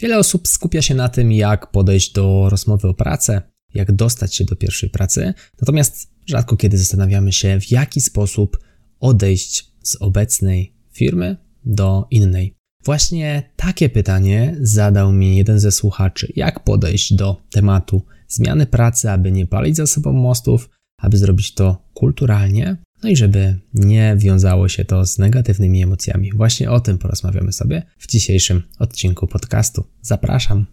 Wiele osób skupia się na tym, jak podejść do rozmowy o pracę, jak dostać się do pierwszej pracy, natomiast rzadko kiedy zastanawiamy się, w jaki sposób odejść z obecnej firmy do innej. Właśnie takie pytanie zadał mi jeden ze słuchaczy: jak podejść do tematu zmiany pracy, aby nie palić za sobą mostów, aby zrobić to kulturalnie, no i żeby nie wiązało się to z negatywnymi emocjami. Właśnie o tym porozmawiamy sobie w dzisiejszym odcinku podcastu. Zapraszam.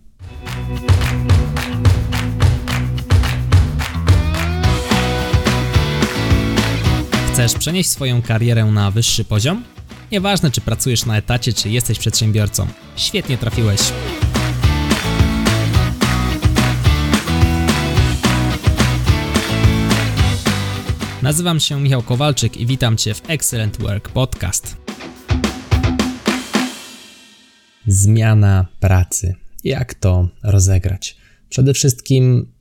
Chcesz przenieść swoją karierę na wyższy poziom? Nieważne, czy pracujesz na etacie, czy jesteś przedsiębiorcą. Świetnie trafiłeś. Nazywam się Michał Kowalczyk i witam Cię w Excellent Work Podcast. Zmiana pracy. Jak to rozegrać? Przede wszystkim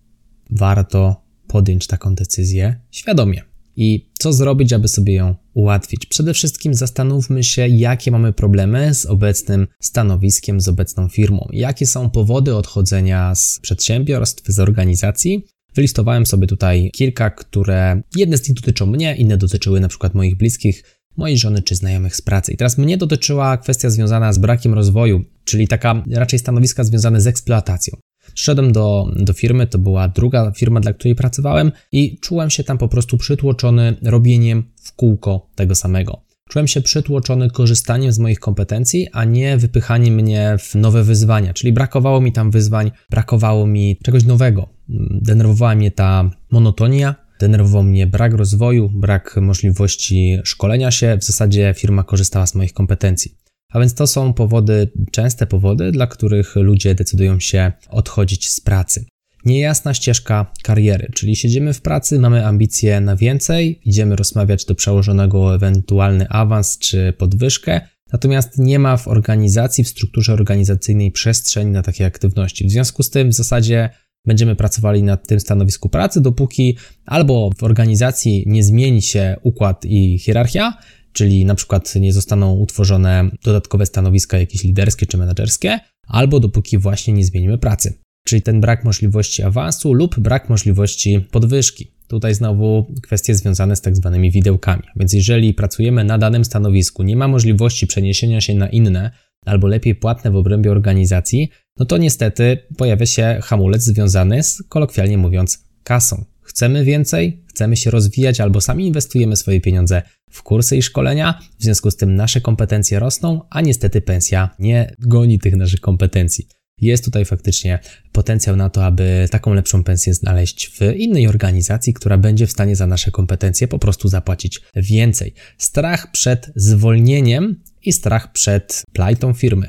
warto podjąć taką decyzję świadomie. I co zrobić, aby sobie ją ułatwić? Przede wszystkim zastanówmy się, jakie mamy problemy z obecnym stanowiskiem, z obecną firmą. Jakie są powody odchodzenia z przedsiębiorstw, z organizacji Wylistowałem sobie tutaj kilka, które jedne z nich dotyczą mnie, inne dotyczyły na przykład moich bliskich, mojej żony czy znajomych z pracy. I teraz mnie dotyczyła kwestia związana z brakiem rozwoju, czyli taka raczej stanowiska związane z eksploatacją. Szedłem do, do firmy, to była druga firma, dla której pracowałem, i czułem się tam po prostu przytłoczony robieniem w kółko tego samego. Czułem się przytłoczony korzystaniem z moich kompetencji, a nie wypychaniem mnie w nowe wyzwania, czyli brakowało mi tam wyzwań, brakowało mi czegoś nowego. Denerwowała mnie ta monotonia, denerwował mnie brak rozwoju, brak możliwości szkolenia się. W zasadzie firma korzystała z moich kompetencji. A więc to są powody, częste powody, dla których ludzie decydują się odchodzić z pracy niejasna ścieżka kariery, czyli siedzimy w pracy, mamy ambicje na więcej, idziemy rozmawiać do przełożonego o ewentualny awans czy podwyżkę, natomiast nie ma w organizacji, w strukturze organizacyjnej przestrzeni na takie aktywności. W związku z tym w zasadzie będziemy pracowali na tym stanowisku pracy, dopóki albo w organizacji nie zmieni się układ i hierarchia, czyli na przykład nie zostaną utworzone dodatkowe stanowiska jakieś liderskie czy menedżerskie, albo dopóki właśnie nie zmienimy pracy czyli ten brak możliwości awansu lub brak możliwości podwyżki. Tutaj znowu kwestie związane z tak zwanymi widełkami. Więc jeżeli pracujemy na danym stanowisku, nie ma możliwości przeniesienia się na inne albo lepiej płatne w obrębie organizacji, no to niestety pojawia się hamulec związany z, kolokwialnie mówiąc, kasą. Chcemy więcej, chcemy się rozwijać albo sami inwestujemy swoje pieniądze w kursy i szkolenia, w związku z tym nasze kompetencje rosną, a niestety pensja nie goni tych naszych kompetencji jest tutaj faktycznie potencjał na to, aby taką lepszą pensję znaleźć w innej organizacji, która będzie w stanie za nasze kompetencje po prostu zapłacić więcej. Strach przed zwolnieniem i strach przed plajtą firmy.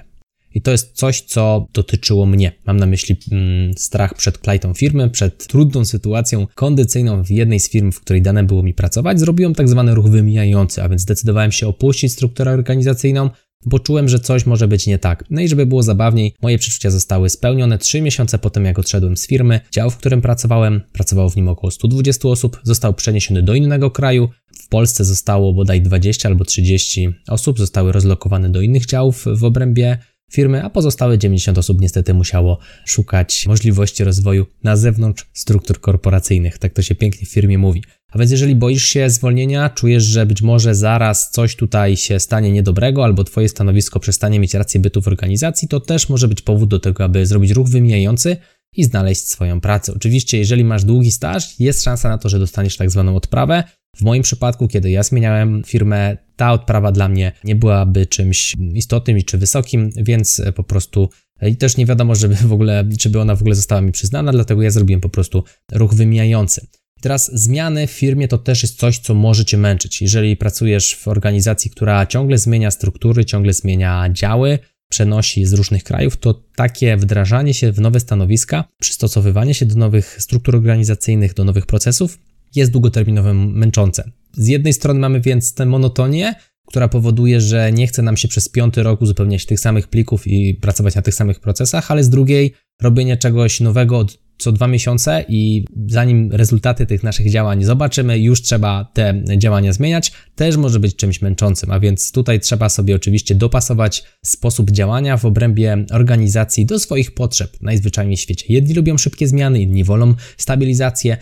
I to jest coś, co dotyczyło mnie. Mam na myśli mm, strach przed plajtą firmy, przed trudną sytuacją kondycyjną w jednej z firm, w której dane było mi pracować. Zrobiłem tak zwany ruch wymijający, a więc zdecydowałem się opuścić strukturę organizacyjną, bo czułem, że coś może być nie tak. No i żeby było zabawniej, moje przeczucia zostały spełnione. Trzy miesiące po tym, jak odszedłem z firmy, dział, w którym pracowałem, pracowało w nim około 120 osób, został przeniesiony do innego kraju. W Polsce zostało bodaj 20 albo 30 osób, zostały rozlokowane do innych działów w obrębie firmy, a pozostałe 90 osób niestety musiało szukać możliwości rozwoju na zewnątrz struktur korporacyjnych. Tak to się pięknie w firmie mówi. A więc jeżeli boisz się zwolnienia, czujesz, że być może zaraz coś tutaj się stanie niedobrego, albo twoje stanowisko przestanie mieć rację bytu w organizacji, to też może być powód do tego, aby zrobić ruch wymijający i znaleźć swoją pracę. Oczywiście, jeżeli masz długi staż, jest szansa na to, że dostaniesz tak zwaną odprawę. W moim przypadku, kiedy ja zmieniałem firmę, ta odprawa dla mnie nie byłaby czymś istotnym czy wysokim, więc po prostu i też nie wiadomo, żeby w ogóle, czy by ona w ogóle została mi przyznana, dlatego ja zrobiłem po prostu ruch wymijający. Teraz zmiany w firmie to też jest coś, co może Cię męczyć. Jeżeli pracujesz w organizacji, która ciągle zmienia struktury, ciągle zmienia działy, przenosi z różnych krajów, to takie wdrażanie się w nowe stanowiska, przystosowywanie się do nowych struktur organizacyjnych, do nowych procesów jest długoterminowo męczące. Z jednej strony mamy więc tę monotonię, która powoduje, że nie chce nam się przez piąty rok uzupełniać tych samych plików i pracować na tych samych procesach, ale z drugiej robienie czegoś nowego od co dwa miesiące i zanim rezultaty tych naszych działań zobaczymy, już trzeba te działania zmieniać, też może być czymś męczącym, a więc tutaj trzeba sobie oczywiście dopasować sposób działania w obrębie organizacji do swoich potrzeb. Najzwyczajniej w świecie. Jedni lubią szybkie zmiany, inni wolą stabilizację,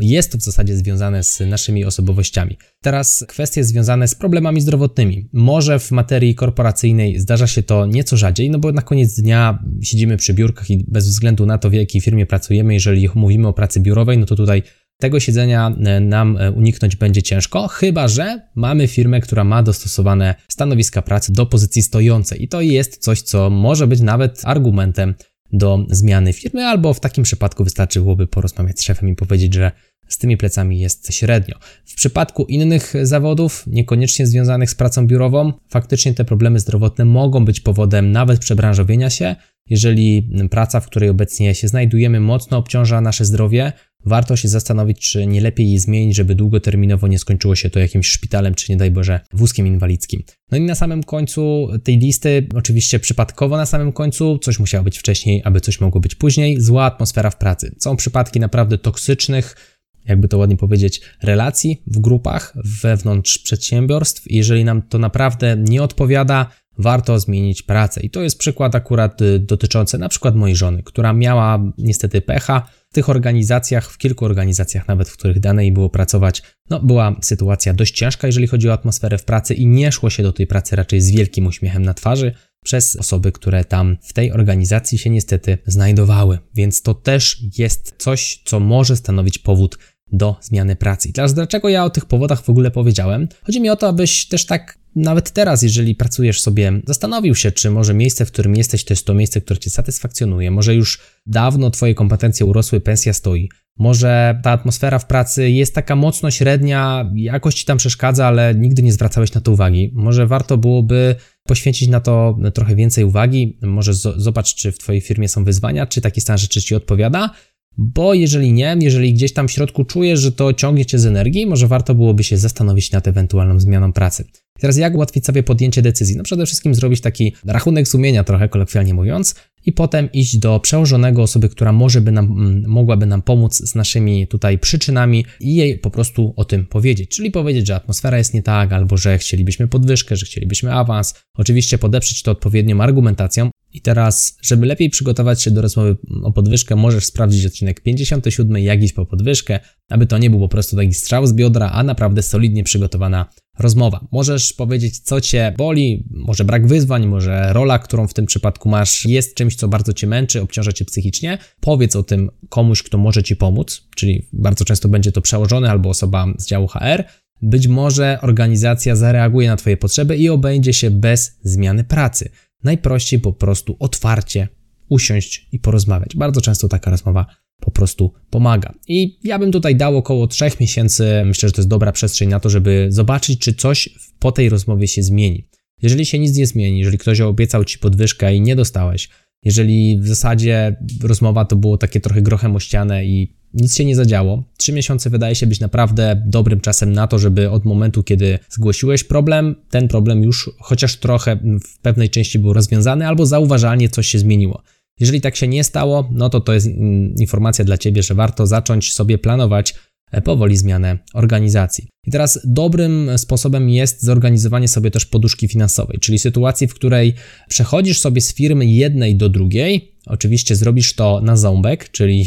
jest to w zasadzie związane z naszymi osobowościami. Teraz kwestie związane z problemami zdrowotnymi. Może w materii korporacyjnej zdarza się to nieco rzadziej, no bo na koniec dnia siedzimy przy biurkach i bez względu na to, w jakiej firmie pracujemy, jeżeli mówimy o pracy biurowej, no to tutaj tego siedzenia e, nam e, uniknąć będzie ciężko, chyba że mamy firmę, która ma dostosowane stanowiska pracy do pozycji stojącej. I to jest coś, co może być nawet argumentem do zmiany firmy, albo w takim przypadku wystarczy byłoby porozmawiać z szefem i powiedzieć, że z tymi plecami jest średnio. W przypadku innych zawodów, niekoniecznie związanych z pracą biurową, faktycznie te problemy zdrowotne mogą być powodem nawet przebranżowienia się. Jeżeli praca, w której obecnie się znajdujemy, mocno obciąża nasze zdrowie, warto się zastanowić, czy nie lepiej jej zmienić, żeby długoterminowo nie skończyło się to jakimś szpitalem, czy nie daj Boże, wózkiem inwalidzkim. No i na samym końcu tej listy, oczywiście przypadkowo na samym końcu, coś musiało być wcześniej, aby coś mogło być później, zła atmosfera w pracy. Są przypadki naprawdę toksycznych, jakby to ładnie powiedzieć, relacji w grupach wewnątrz przedsiębiorstw. Jeżeli nam to naprawdę nie odpowiada, warto zmienić pracę. I to jest przykład akurat y, dotyczący na przykład mojej żony, która miała niestety pecha. W tych organizacjach, w kilku organizacjach nawet, w których dane jej było pracować, no była sytuacja dość ciężka, jeżeli chodzi o atmosferę w pracy i nie szło się do tej pracy raczej z wielkim uśmiechem na twarzy przez osoby, które tam w tej organizacji się niestety znajdowały. Więc to też jest coś, co może stanowić powód do zmiany pracy. I teraz dlaczego ja o tych powodach w ogóle powiedziałem? Chodzi mi o to, abyś też tak nawet teraz, jeżeli pracujesz sobie, zastanowił się, czy może miejsce, w którym jesteś, to jest to miejsce, które cię satysfakcjonuje. Może już dawno twoje kompetencje urosły, pensja stoi. Może ta atmosfera w pracy jest taka mocno średnia, jakość ci tam przeszkadza, ale nigdy nie zwracałeś na to uwagi. Może warto byłoby poświęcić na to trochę więcej uwagi. Może zobacz, czy w twojej firmie są wyzwania, czy taki stan rzeczy ci odpowiada bo jeżeli nie, jeżeli gdzieś tam w środku czujesz, że to ciągnie cię z energii, może warto byłoby się zastanowić nad ewentualną zmianą pracy. Teraz jak ułatwić sobie podjęcie decyzji? No przede wszystkim zrobić taki rachunek sumienia, trochę kolokwialnie mówiąc, i potem iść do przełożonego osoby, która może by nam, mm, mogłaby nam pomóc z naszymi tutaj przyczynami i jej po prostu o tym powiedzieć. Czyli powiedzieć, że atmosfera jest nie tak, albo że chcielibyśmy podwyżkę, że chcielibyśmy awans. Oczywiście podeprzeć to odpowiednią argumentacją, i teraz, żeby lepiej przygotować się do rozmowy o podwyżkę, możesz sprawdzić odcinek 57, jak iść po podwyżkę, aby to nie był po prostu taki strzał z biodra, a naprawdę solidnie przygotowana rozmowa. Możesz powiedzieć, co cię boli, może brak wyzwań, może rola, którą w tym przypadku masz, jest czymś, co bardzo cię męczy, obciąża cię psychicznie. Powiedz o tym komuś, kto może ci pomóc, czyli bardzo często będzie to przełożony albo osoba z działu HR. Być może organizacja zareaguje na Twoje potrzeby i obędzie się bez zmiany pracy. Najprościej po prostu otwarcie usiąść i porozmawiać. Bardzo często taka rozmowa po prostu pomaga. I ja bym tutaj dał około 3 miesięcy. Myślę, że to jest dobra przestrzeń na to, żeby zobaczyć, czy coś po tej rozmowie się zmieni. Jeżeli się nic nie zmieni, jeżeli ktoś obiecał ci podwyżkę i nie dostałeś, jeżeli w zasadzie rozmowa to było takie trochę grochem o ścianę i nic się nie zadziało. Trzy miesiące wydaje się być naprawdę dobrym czasem na to, żeby od momentu, kiedy zgłosiłeś problem, ten problem już chociaż trochę w pewnej części był rozwiązany, albo zauważalnie coś się zmieniło. Jeżeli tak się nie stało, no to to jest informacja dla Ciebie, że warto zacząć sobie planować e, powoli zmianę organizacji. I teraz dobrym sposobem jest zorganizowanie sobie też poduszki finansowej, czyli sytuacji, w której przechodzisz sobie z firmy jednej do drugiej. Oczywiście zrobisz to na ząbek, czyli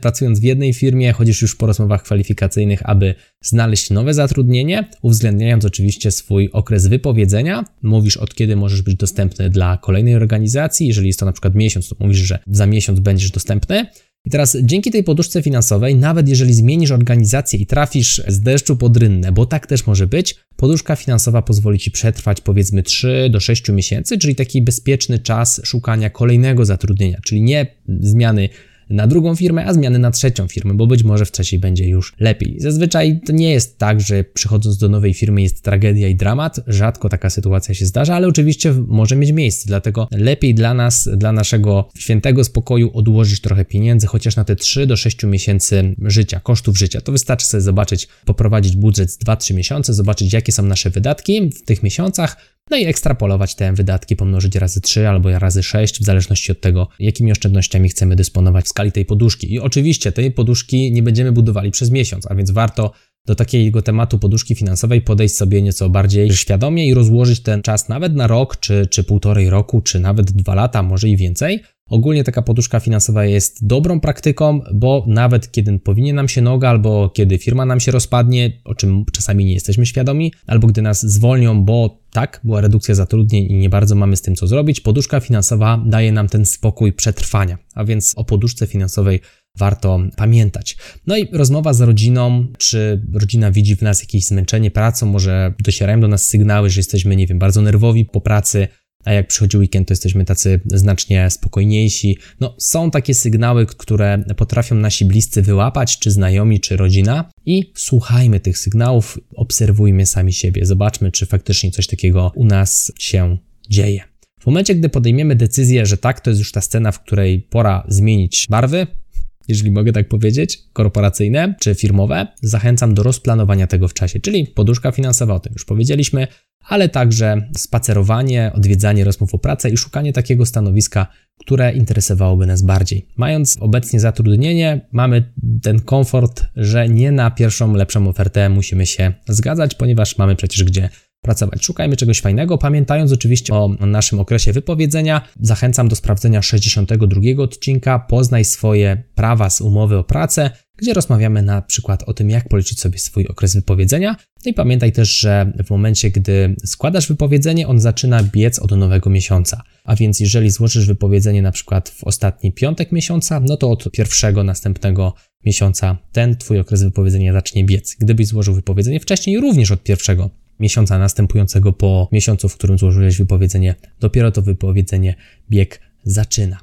pracując w jednej firmie, chodzisz już po rozmowach kwalifikacyjnych, aby znaleźć nowe zatrudnienie, uwzględniając oczywiście swój okres wypowiedzenia. Mówisz, od kiedy możesz być dostępny dla kolejnej organizacji. Jeżeli jest to na przykład miesiąc, to mówisz, że za miesiąc będziesz dostępny. I teraz dzięki tej poduszce finansowej, nawet jeżeli zmienisz organizację i trafisz z deszczu pod rynnę, bo tak też może być, poduszka finansowa pozwoli Ci przetrwać powiedzmy 3 do 6 miesięcy, czyli taki bezpieczny czas szukania kolejnego zatrudnienia, czyli nie zmiany na drugą firmę, a zmiany na trzecią firmę, bo być może w trzeciej będzie już lepiej. Zazwyczaj to nie jest tak, że przychodząc do nowej firmy jest tragedia i dramat, rzadko taka sytuacja się zdarza, ale oczywiście może mieć miejsce, dlatego lepiej dla nas, dla naszego świętego spokoju odłożyć trochę pieniędzy, chociaż na te 3 do 6 miesięcy życia, kosztów życia. To wystarczy sobie zobaczyć, poprowadzić budżet z 2-3 miesiące, zobaczyć jakie są nasze wydatki w tych miesiącach, no i ekstrapolować te wydatki, pomnożyć razy 3 albo razy 6, w zależności od tego, jakimi oszczędnościami chcemy dysponować w skali tej poduszki. I oczywiście tej poduszki nie będziemy budowali przez miesiąc, a więc warto do takiego tematu poduszki finansowej podejść sobie nieco bardziej świadomie i rozłożyć ten czas nawet na rok, czy, czy półtorej roku, czy nawet dwa lata, może i więcej. Ogólnie taka poduszka finansowa jest dobrą praktyką, bo nawet kiedy powinien nam się noga, albo kiedy firma nam się rozpadnie, o czym czasami nie jesteśmy świadomi, albo gdy nas zwolnią, bo tak, była redukcja zatrudnień i nie bardzo mamy z tym co zrobić, poduszka finansowa daje nam ten spokój przetrwania. A więc o poduszce finansowej warto pamiętać. No i rozmowa z rodziną, czy rodzina widzi w nas jakieś zmęczenie pracą, może docierają do nas sygnały, że jesteśmy, nie wiem, bardzo nerwowi po pracy, a jak przychodzi weekend, to jesteśmy tacy znacznie spokojniejsi. No, są takie sygnały, które potrafią nasi bliscy wyłapać, czy znajomi, czy rodzina, i słuchajmy tych sygnałów, obserwujmy sami siebie, zobaczmy, czy faktycznie coś takiego u nas się dzieje. W momencie, gdy podejmiemy decyzję, że tak, to jest już ta scena, w której pora zmienić barwy, jeżeli mogę tak powiedzieć, korporacyjne czy firmowe, zachęcam do rozplanowania tego w czasie, czyli poduszka finansowa, o tym już powiedzieliśmy, ale także spacerowanie, odwiedzanie rozmów o pracę i szukanie takiego stanowiska, które interesowałoby nas bardziej. Mając obecnie zatrudnienie, mamy ten komfort, że nie na pierwszą lepszą ofertę musimy się zgadzać, ponieważ mamy przecież gdzie pracować. Szukajmy czegoś fajnego, pamiętając oczywiście o naszym okresie wypowiedzenia. Zachęcam do sprawdzenia 62 odcinka Poznaj swoje prawa z umowy o pracę, gdzie rozmawiamy na przykład o tym, jak policzyć sobie swój okres wypowiedzenia. No i pamiętaj też, że w momencie, gdy składasz wypowiedzenie, on zaczyna biec od nowego miesiąca. A więc jeżeli złożysz wypowiedzenie na przykład w ostatni piątek miesiąca, no to od pierwszego następnego miesiąca ten twój okres wypowiedzenia zacznie biec. Gdybyś złożył wypowiedzenie wcześniej, również od pierwszego miesiąca następującego po miesiącu, w którym złożyłeś wypowiedzenie, dopiero to wypowiedzenie bieg zaczyna.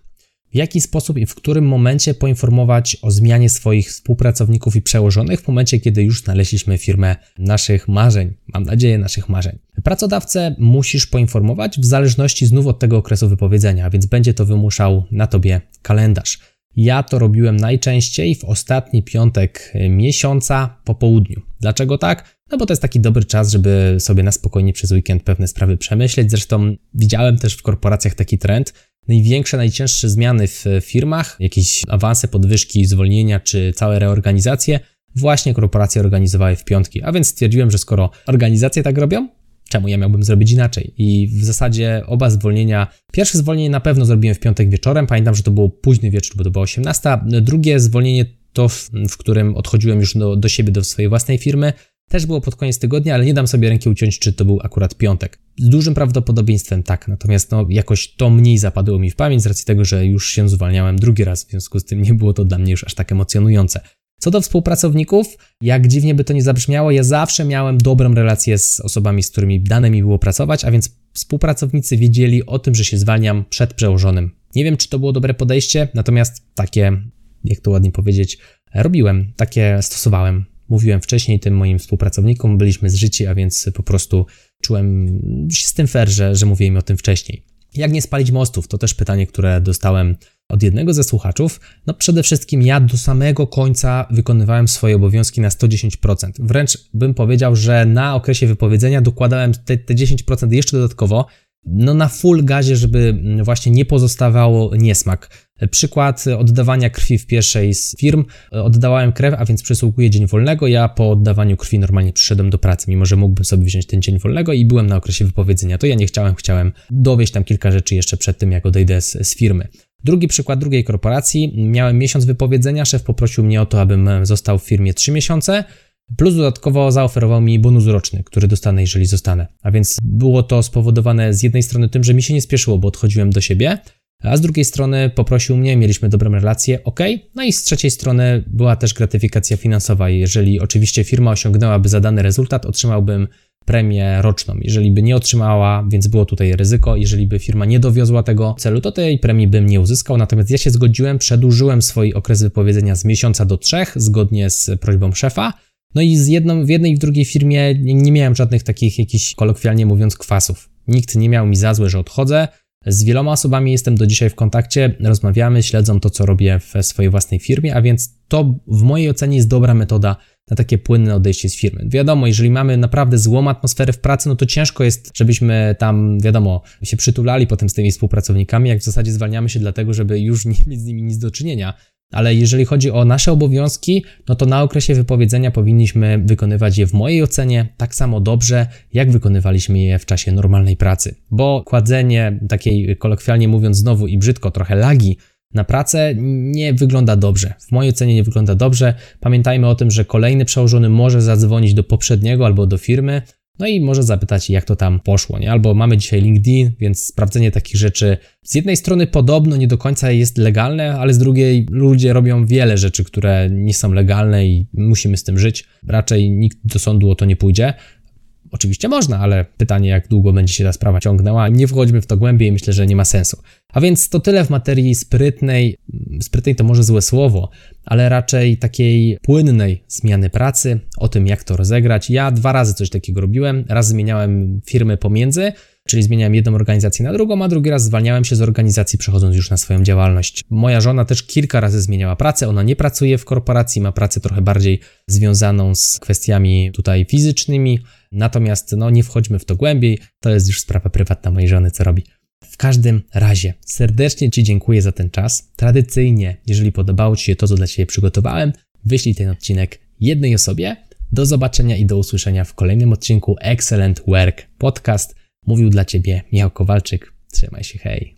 W jaki sposób i w którym momencie poinformować o zmianie swoich współpracowników i przełożonych w momencie, kiedy już znaleźliśmy firmę naszych marzeń, mam nadzieję, naszych marzeń. Pracodawcę musisz poinformować w zależności znów od tego okresu wypowiedzenia, więc będzie to wymuszał na tobie kalendarz. Ja to robiłem najczęściej w ostatni piątek miesiąca po południu. Dlaczego tak? No bo to jest taki dobry czas, żeby sobie na spokojnie przez weekend pewne sprawy przemyśleć. Zresztą widziałem też w korporacjach taki trend. Największe, najcięższe zmiany w firmach, jakieś awanse, podwyżki, zwolnienia czy całe reorganizacje właśnie korporacje organizowały w piątki. A więc stwierdziłem, że skoro organizacje tak robią, czemu ja miałbym zrobić inaczej? I w zasadzie oba zwolnienia, pierwsze zwolnienie na pewno zrobiłem w piątek wieczorem, pamiętam, że to było późny wieczór, bo to była 18. Drugie zwolnienie to, w, w którym odchodziłem już do, do siebie, do swojej własnej firmy, też było pod koniec tygodnia, ale nie dam sobie ręki uciąć, czy to był akurat piątek. Z dużym prawdopodobieństwem tak, natomiast no, jakoś to mniej zapadło mi w pamięć z racji tego, że już się zwalniałem drugi raz, w związku z tym nie było to dla mnie już aż tak emocjonujące. Co do współpracowników, jak dziwnie by to nie zabrzmiało, ja zawsze miałem dobrą relację z osobami, z którymi dane mi było pracować, a więc współpracownicy wiedzieli o tym, że się zwalniam przed przełożonym. Nie wiem, czy to było dobre podejście, natomiast takie, jak to ładnie powiedzieć, robiłem, takie stosowałem mówiłem wcześniej tym moim współpracownikom, byliśmy zżyci, a więc po prostu czułem się z tym fair, że, że mówiłem o tym wcześniej. Jak nie spalić mostów? To też pytanie, które dostałem od jednego ze słuchaczów. No przede wszystkim ja do samego końca wykonywałem swoje obowiązki na 110%. Wręcz bym powiedział, że na okresie wypowiedzenia dokładałem te, te 10% jeszcze dodatkowo, no na full gazie, żeby właśnie nie pozostawało niesmak. Przykład oddawania krwi w pierwszej z firm. Oddawałem krew, a więc przysługuje dzień wolnego. Ja po oddawaniu krwi normalnie przyszedłem do pracy, mimo że mógłbym sobie wziąć ten dzień wolnego i byłem na okresie wypowiedzenia. To ja nie chciałem, chciałem dowieść tam kilka rzeczy jeszcze przed tym, jak odejdę z, z firmy. Drugi przykład drugiej korporacji. Miałem miesiąc wypowiedzenia, szef poprosił mnie o to, abym został w firmie 3 miesiące. Plus dodatkowo zaoferował mi bonus roczny, który dostanę, jeżeli zostanę. A więc było to spowodowane z jednej strony tym, że mi się nie spieszyło, bo odchodziłem do siebie, a z drugiej strony poprosił mnie, mieliśmy dobrą relację, ok. No i z trzeciej strony była też gratyfikacja finansowa. Jeżeli oczywiście firma osiągnęłaby zadany rezultat, otrzymałbym premię roczną. Jeżeli by nie otrzymała, więc było tutaj ryzyko, jeżeli by firma nie dowiozła tego celu, to tej premii bym nie uzyskał. Natomiast ja się zgodziłem, przedłużyłem swój okres wypowiedzenia z miesiąca do trzech, zgodnie z prośbą szefa. No i z jedną, w jednej i w drugiej firmie nie, nie miałem żadnych takich jakichś kolokwialnie mówiąc kwasów. Nikt nie miał mi za złe, że odchodzę. Z wieloma osobami jestem do dzisiaj w kontakcie, rozmawiamy, śledzą to, co robię w swojej własnej firmie, a więc to w mojej ocenie jest dobra metoda na takie płynne odejście z firmy. Wiadomo, jeżeli mamy naprawdę złą atmosferę w pracy, no to ciężko jest, żebyśmy tam, wiadomo, się przytulali potem z tymi współpracownikami, jak w zasadzie zwalniamy się dlatego, żeby już nie mieć z nimi nic do czynienia. Ale jeżeli chodzi o nasze obowiązki, no to na okresie wypowiedzenia powinniśmy wykonywać je w mojej ocenie tak samo dobrze, jak wykonywaliśmy je w czasie normalnej pracy. Bo kładzenie takiej, kolokwialnie mówiąc znowu i brzydko, trochę lagi na pracę nie wygląda dobrze. W mojej ocenie nie wygląda dobrze. Pamiętajmy o tym, że kolejny przełożony może zadzwonić do poprzedniego albo do firmy, no i może zapytać, jak to tam poszło, nie? Albo mamy dzisiaj LinkedIn, więc sprawdzenie takich rzeczy z jednej strony podobno nie do końca jest legalne, ale z drugiej ludzie robią wiele rzeczy, które nie są legalne i musimy z tym żyć. Raczej nikt do sądu o to nie pójdzie. Oczywiście można, ale pytanie, jak długo będzie się ta sprawa ciągnęła. Nie wchodźmy w to głębiej, myślę, że nie ma sensu. A więc to tyle w materii sprytnej. Sprytnej to może złe słowo, ale raczej takiej płynnej zmiany pracy, o tym, jak to rozegrać. Ja dwa razy coś takiego robiłem. Raz zmieniałem firmy pomiędzy, czyli zmieniałem jedną organizację na drugą, a drugi raz zwalniałem się z organizacji, przechodząc już na swoją działalność. Moja żona też kilka razy zmieniała pracę. Ona nie pracuje w korporacji, ma pracę trochę bardziej związaną z kwestiami tutaj fizycznymi. Natomiast no, nie wchodźmy w to głębiej, to jest już sprawa prywatna mojej żony, co robi. W każdym razie, serdecznie Ci dziękuję za ten czas. Tradycyjnie, jeżeli podobało Ci się to, co dla Ciebie przygotowałem, wyślij ten odcinek jednej osobie. Do zobaczenia i do usłyszenia w kolejnym odcinku Excellent Work Podcast. Mówił dla Ciebie Michał Kowalczyk. Trzymaj się, hej.